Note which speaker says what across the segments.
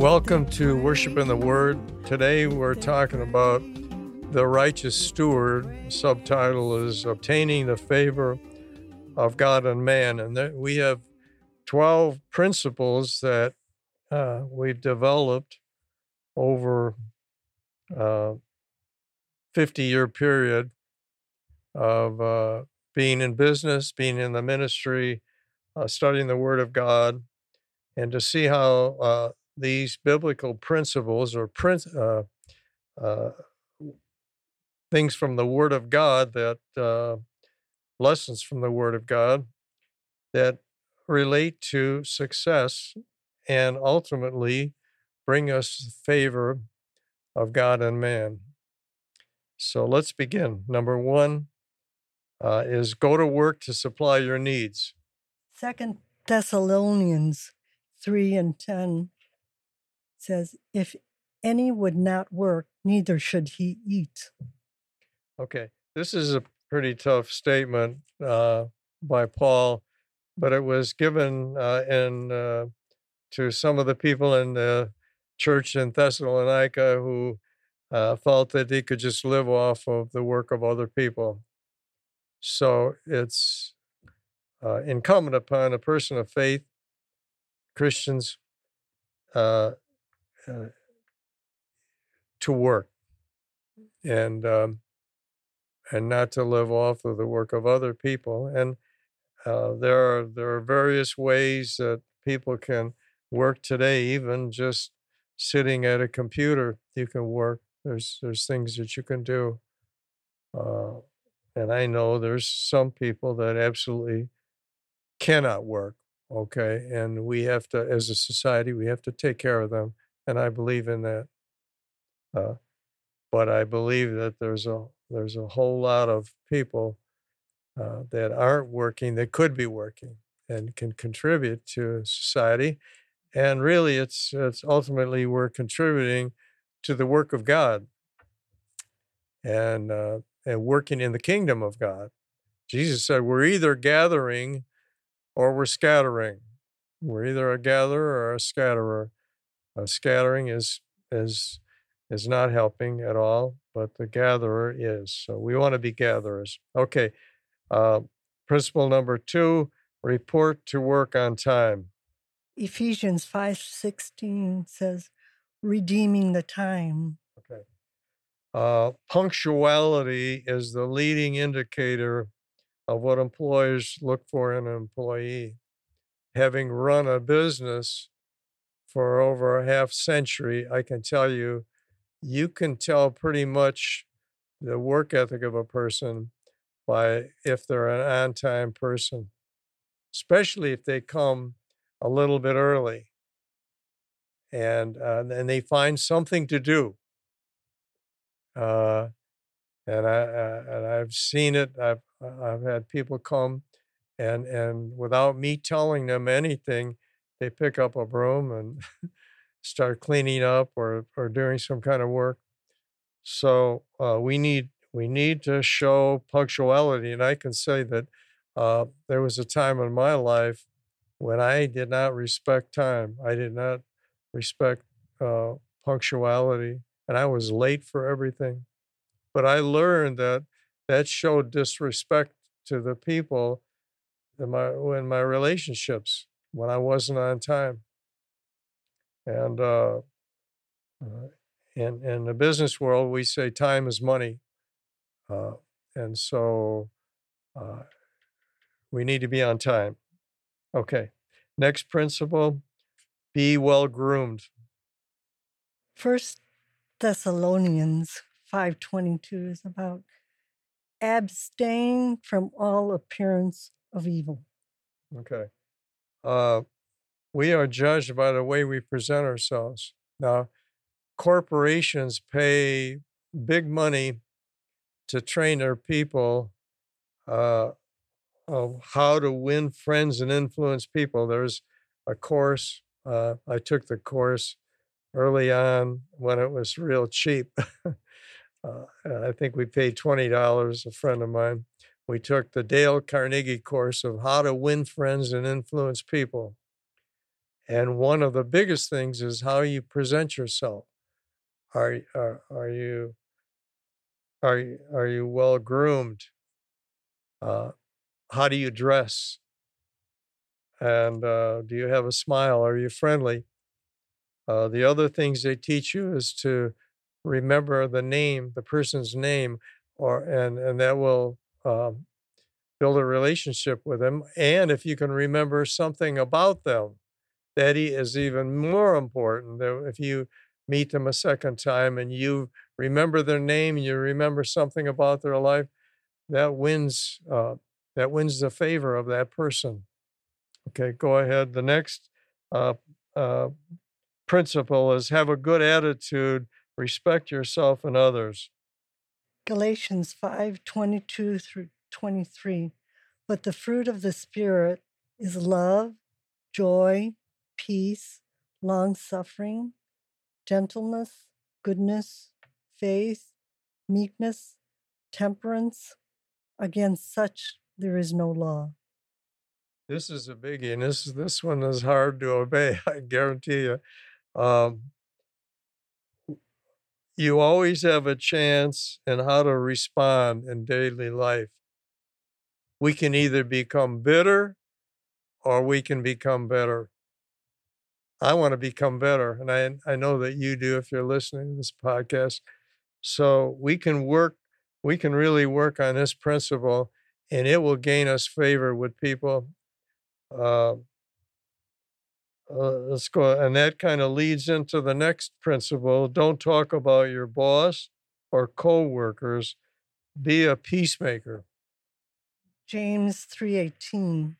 Speaker 1: Welcome to Worship in the Word. Today we're talking about the righteous steward. Subtitle is Obtaining the Favor of God and Man. And we have 12 principles that uh, we've developed over a 50 year period of uh, being in business, being in the ministry, uh, studying the Word of God, and to see how uh, these biblical principles or uh, uh, things from the Word of God that uh, lessons from the Word of God that relate to success and ultimately bring us favor of God and man. So let's begin. Number one uh, is go to work to supply your needs.
Speaker 2: Second Thessalonians 3 and 10 says, If any would not work, neither should he eat.
Speaker 1: Okay, this is a pretty tough statement uh, by Paul, but it was given uh, in uh, to some of the people in the church in Thessalonica who uh, felt that he could just live off of the work of other people. So it's uh, incumbent upon a person of faith, Christians, uh, uh, to work and um, and not to live off of the work of other people. And uh, there are there are various ways that people can work today. Even just sitting at a computer, you can work. There's there's things that you can do. Uh, and I know there's some people that absolutely cannot work. Okay, and we have to, as a society, we have to take care of them and I believe in that. Uh, but I believe that there's a there's a whole lot of people uh, that aren't working that could be working and can contribute to society, and really, it's it's ultimately we're contributing to the work of God and uh, and working in the kingdom of God. Jesus said, "We're either gathering or we're scattering. We're either a gatherer or a scatterer." Uh, scattering is is is not helping at all, but the gatherer is. So we want to be gatherers. Okay. Uh, principle number two: report to work on time.
Speaker 2: Ephesians five sixteen says, "Redeeming the time."
Speaker 1: Okay. Uh, punctuality is the leading indicator of what employers look for in an employee. Having run a business for over a half century, I can tell you, you can tell pretty much the work ethic of a person by if they're an on time person, especially if they come a little bit early and uh, and they find something to do. Uh, and I uh, and I've seen it. I've I've had people come, and and without me telling them anything, they pick up a broom and start cleaning up or or doing some kind of work. So uh, we need we need to show punctuality, and I can say that uh, there was a time in my life when I did not respect time. I did not respect uh, punctuality, and I was late for everything. But I learned that that showed disrespect to the people in my in my relationships when I wasn't on time. And uh, uh, in in the business world, we say time is money, uh, and so uh, we need to be on time. Okay. Next principle: be well groomed.
Speaker 2: First Thessalonians five twenty two is about abstain from all appearance of evil.
Speaker 1: Okay uh, we are judged by the way we present ourselves. Now, corporations pay big money to train their people uh, of how to win friends and influence people. There's a course, uh, I took the course early on when it was real cheap. uh, I think we paid $20, a friend of mine we took the Dale Carnegie course of how to win friends and influence people. And one of the biggest things is how you present yourself. Are are, are you are are you well groomed? Uh, how do you dress? And uh, do you have a smile? Are you friendly? Uh, the other things they teach you is to remember the name, the person's name, or and and that will um, build a relationship with them. And if you can remember something about them, that is even more important. If you meet them a second time and you remember their name, you remember something about their life, that wins uh, that wins the favor of that person. Okay, go ahead. The next uh, uh, principle is have a good attitude, respect yourself and others.
Speaker 2: Galatians 5 22 through 23. But the fruit of the Spirit is love, joy, peace, long suffering, gentleness, goodness, faith, meekness, temperance. Against such there is no law.
Speaker 1: This is a biggie, and this this one is hard to obey. I guarantee you. Um, you always have a chance in how to respond in daily life. We can either become bitter or we can become better. I want to become better, and I I know that you do if you're listening to this podcast. So we can work, we can really work on this principle, and it will gain us favor with people. Uh, uh, let's go, and that kind of leads into the next principle: don't talk about your boss or co-workers. Be a peacemaker.
Speaker 2: James 3:18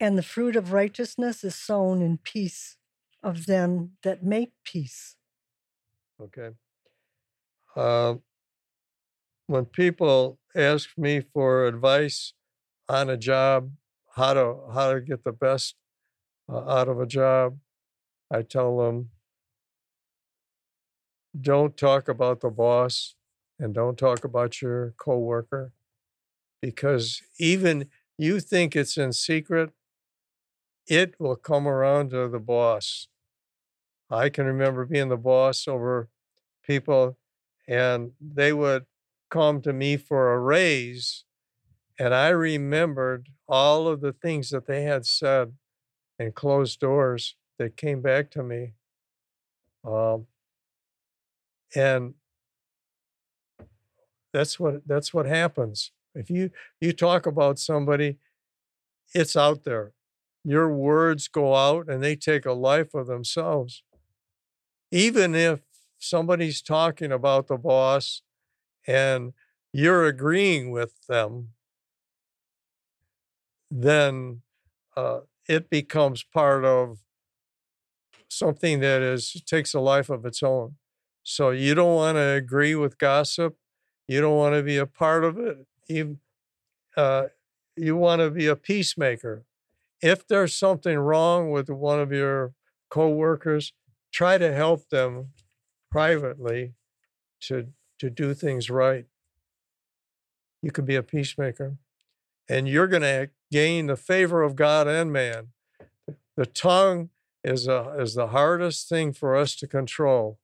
Speaker 2: And the fruit of righteousness is sown in peace of them that make peace.
Speaker 1: Okay. Uh, when people ask me for advice on a job, how to how to get the best Uh, out of a job, I tell them don't talk about the boss and don't talk about your coworker because even you think it's in secret, it will come around to the boss. I can remember being the boss over people and they would come to me for a raise and I remembered all of the things that they had said and closed doors that came back to me. Um, and that's what that's what happens. If you you talk about somebody, it's out there. Your words go out and they take a life of themselves. Even if somebody's talking about the boss and you're agreeing with them, then uh, it becomes part of something that is takes a life of its own. So you don't want to agree with gossip. You don't want to be a part of it. You, uh, you want to be a peacemaker. If there's something wrong with one of your coworkers, try to help them privately to to do things right. You can be a peacemaker, and you're going to gain the favor of God and man. The tongue is a, is the hardest thing for us to control.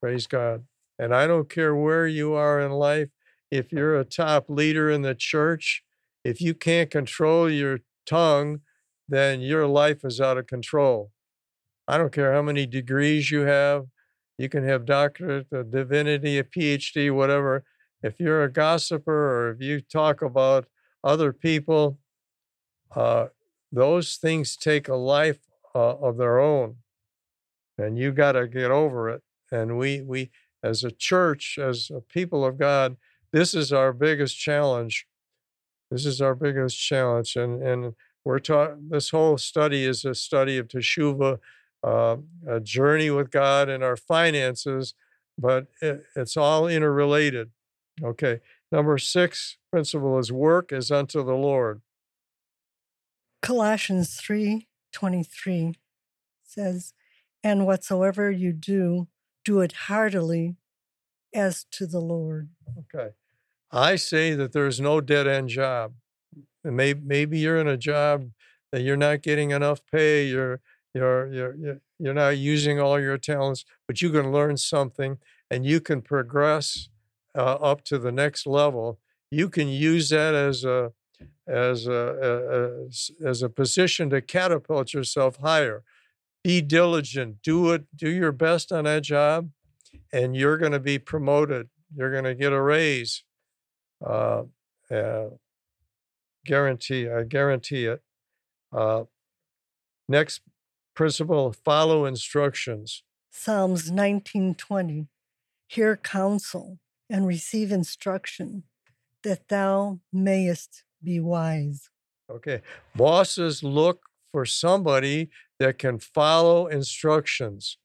Speaker 1: Praise God. And I don't care where you are in life, if you're a top leader in the church, if you can't control your tongue, then your life is out of control. I don't care how many degrees you have. You can have doctorate, a divinity, a PhD, whatever. If you're a gossiper or if you talk about other people, uh, those things take a life uh, of their own, and you got to get over it. And we, we, as a church, as a people of God, this is our biggest challenge. This is our biggest challenge, and and we're taught. This whole study is a study of teshuva, uh, a journey with God and our finances, but it, it's all interrelated. Okay. Number six principle is work is unto the Lord.
Speaker 2: Colossians 3:23 says, "And whatsoever you do, do it heartily as to the Lord."
Speaker 1: Okay. I say that there's no dead end job. Maybe, maybe you're in a job that you're not getting enough pay, you're you're you're you're you're not using all your talents, but you can learn something and you can progress uh, up to the next level. You can use that as a as a, as, a position to catapult yourself higher. Be diligent. Do it. Do your best on that job, and you're going to be promoted. You're going to get a raise. Uh, uh, guarantee. I guarantee it. Uh, next principle: follow instructions.
Speaker 2: Psalms 19:20 Hear counsel and receive instruction that thou mayest be wise.
Speaker 1: Okay. Bosses look for somebody that can follow instructions.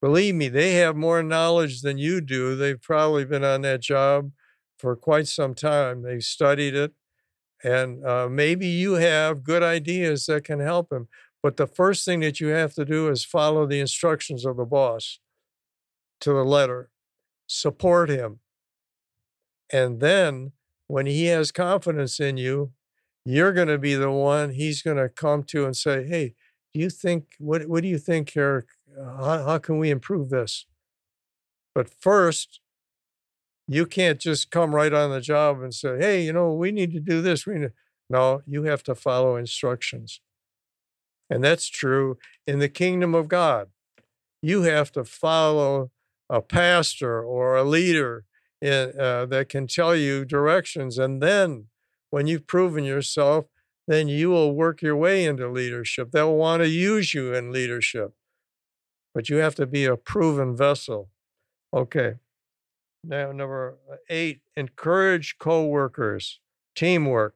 Speaker 1: Believe me, they have more knowledge than you do. They've probably been on that job for quite some time. They've studied it, and uh, maybe you have good ideas that can help them. But the first thing that you have to do is follow the instructions of the boss to the letter, support him. And then when he has confidence in you, you're going to be the one he's going to come to and say, "Hey, do you think what what do you think Eric? How, how can we improve this?" But first, you can't just come right on the job and say, "Hey, you know, we need to do this." We need... no, you have to follow instructions, and that's true in the kingdom of God. You have to follow a pastor or a leader in, uh, that can tell you directions. And then when you've proven yourself, then you will work your way into leadership. They'll want to use you in leadership, but you have to be a proven vessel. Okay. Now, number eight, encourage co-workers, teamwork.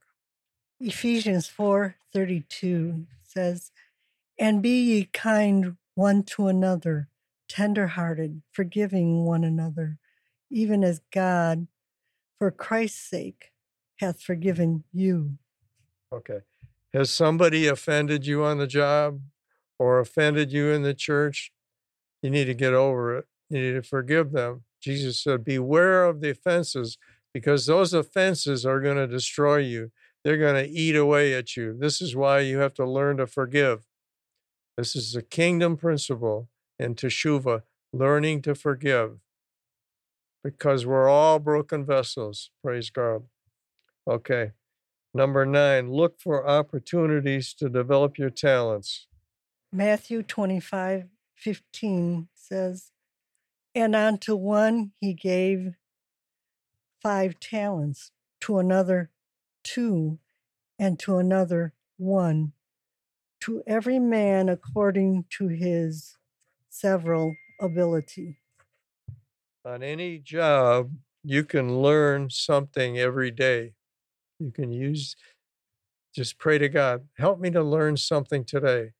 Speaker 2: Ephesians 4:32 says, "And be ye kind one to another, tender-hearted, forgiving one another, even as God, for Christ's sake, hath forgiven you.
Speaker 1: Okay. Has somebody offended you on the job or offended you in the church? You need to get over it. You need to forgive them. Jesus said, Beware of the offenses because those offenses are going to destroy you. They're going to eat away at you. This is why you have to learn to forgive. This is a kingdom principle in Teshuvah, learning to forgive because we're all broken vessels. Praise God. Okay. Number nine, look for opportunities to develop your talents.
Speaker 2: Matthew 25 15 says, And unto one he gave five talents, to another two, and to another one, to every man according to his several ability
Speaker 1: on any job, you can learn something every day. You can use, just pray to God, help me to learn something today.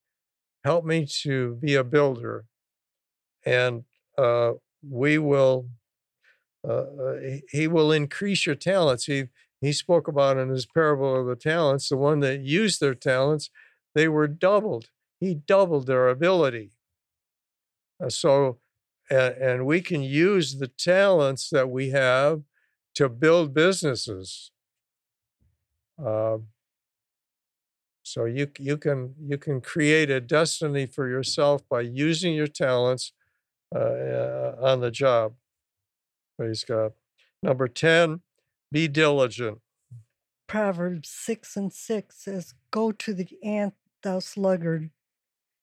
Speaker 1: Help me to be a builder. And uh, we will, uh, uh he will increase your talents. He, he spoke about in his parable of the talents, the one that used their talents, they were doubled. He doubled their ability. Uh, so and, and we can use the talents that we have to build businesses. Uh, so you you can you can create a destiny for yourself by using your talents uh, uh, on the job. Praise God. Number ten, be diligent.
Speaker 2: Proverbs six and six says, "Go to the ant, thou sluggard,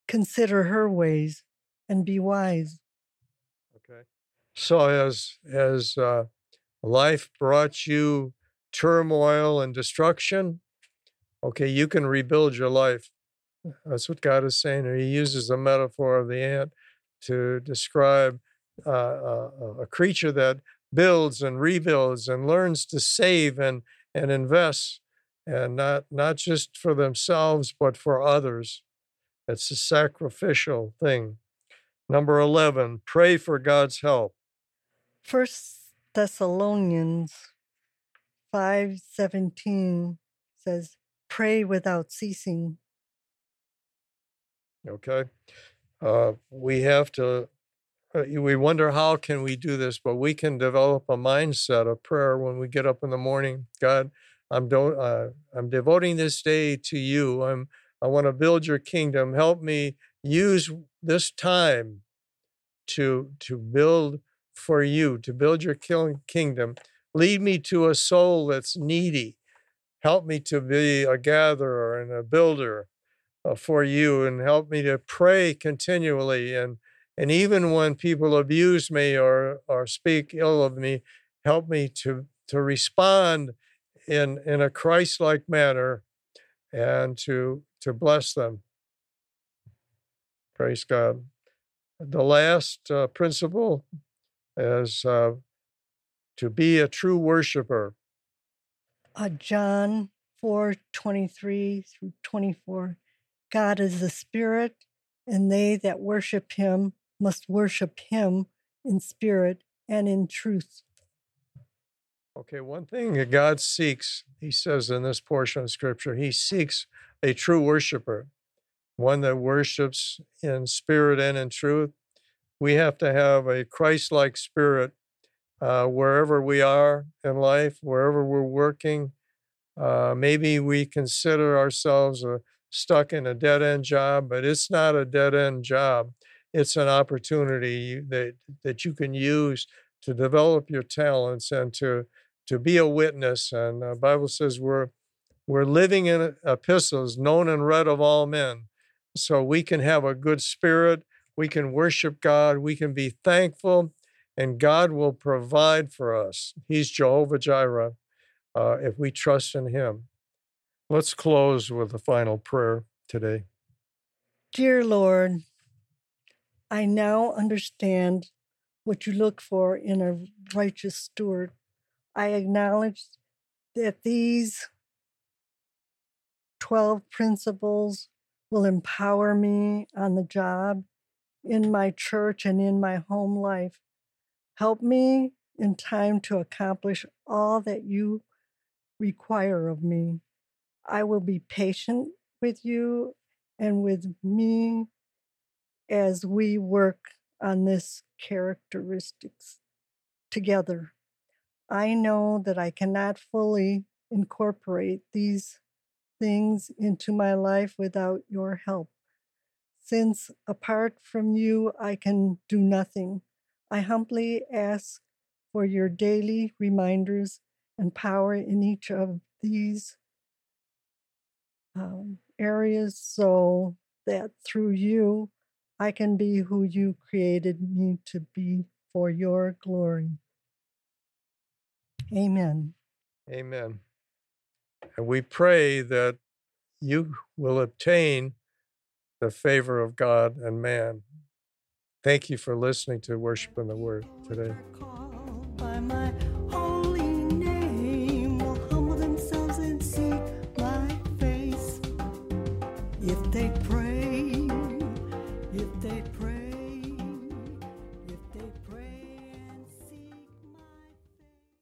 Speaker 2: consider her ways, and be wise."
Speaker 1: So as as uh, life brought you turmoil and destruction, okay, you can rebuild your life. That's what God is saying. He uses the metaphor of the ant to describe uh, a, uh, a creature that builds and rebuilds and learns to save and and invest, and not not just for themselves but for others. It's a sacrificial thing. Number 11, pray for God's help.
Speaker 2: First Thessalonians 5:17 says, "Pray without ceasing."
Speaker 1: Okay, uh, we have to. Uh, we wonder how can we do this, but we can develop a mindset of prayer when we get up in the morning. God, I'm do- uh, I'm devoting this day to you. I'm I want to build your kingdom. Help me use this time to, to build for you, to build your kingdom. Lead me to a soul that's needy. Help me to be a gatherer and a builder uh, for you, and help me to pray continually. And, and even when people abuse me or, or speak ill of me, help me to, to respond in, in a Christ like manner and to, to bless them. Praise God. The last uh, principle is uh, to be a true worshiper.
Speaker 2: Uh, John 4 23 through 24. God is the Spirit, and they that worship him must worship him in spirit and in truth.
Speaker 1: Okay, one thing that God seeks, he says in this portion of scripture, he seeks a true worshiper, one that worships in spirit and in truth. We have to have a Christ like spirit uh, wherever we are in life, wherever we're working. Uh, maybe we consider ourselves uh, stuck in a dead end job, but it's not a dead end job. It's an opportunity that, that you can use to develop your talents and to to be a witness. And the Bible says we're we're living in epistles known and read of all men. So we can have a good spirit, we can worship God, we can be thankful, and God will provide for us. He's Jehovah Jireh uh, if we trust in Him. Let's close with a final prayer today.
Speaker 2: Dear Lord, I now understand what you look for in a righteous steward. I acknowledge that these 12 principles will empower me on the job, in my church, and in my home life. Help me in time to accomplish all that you require of me. I will be patient with you and with me as we work on this characteristics together. I know that I cannot fully incorporate these things into my life without your help. Since apart from you, I can do nothing, I humbly ask for your daily reminders and power in each of these um, areas so that through you, I can be who you created me to be for your glory. Amen.
Speaker 1: Amen. And we pray that you will obtain the favor of God and man. Thank you for listening to Worship in the Word today.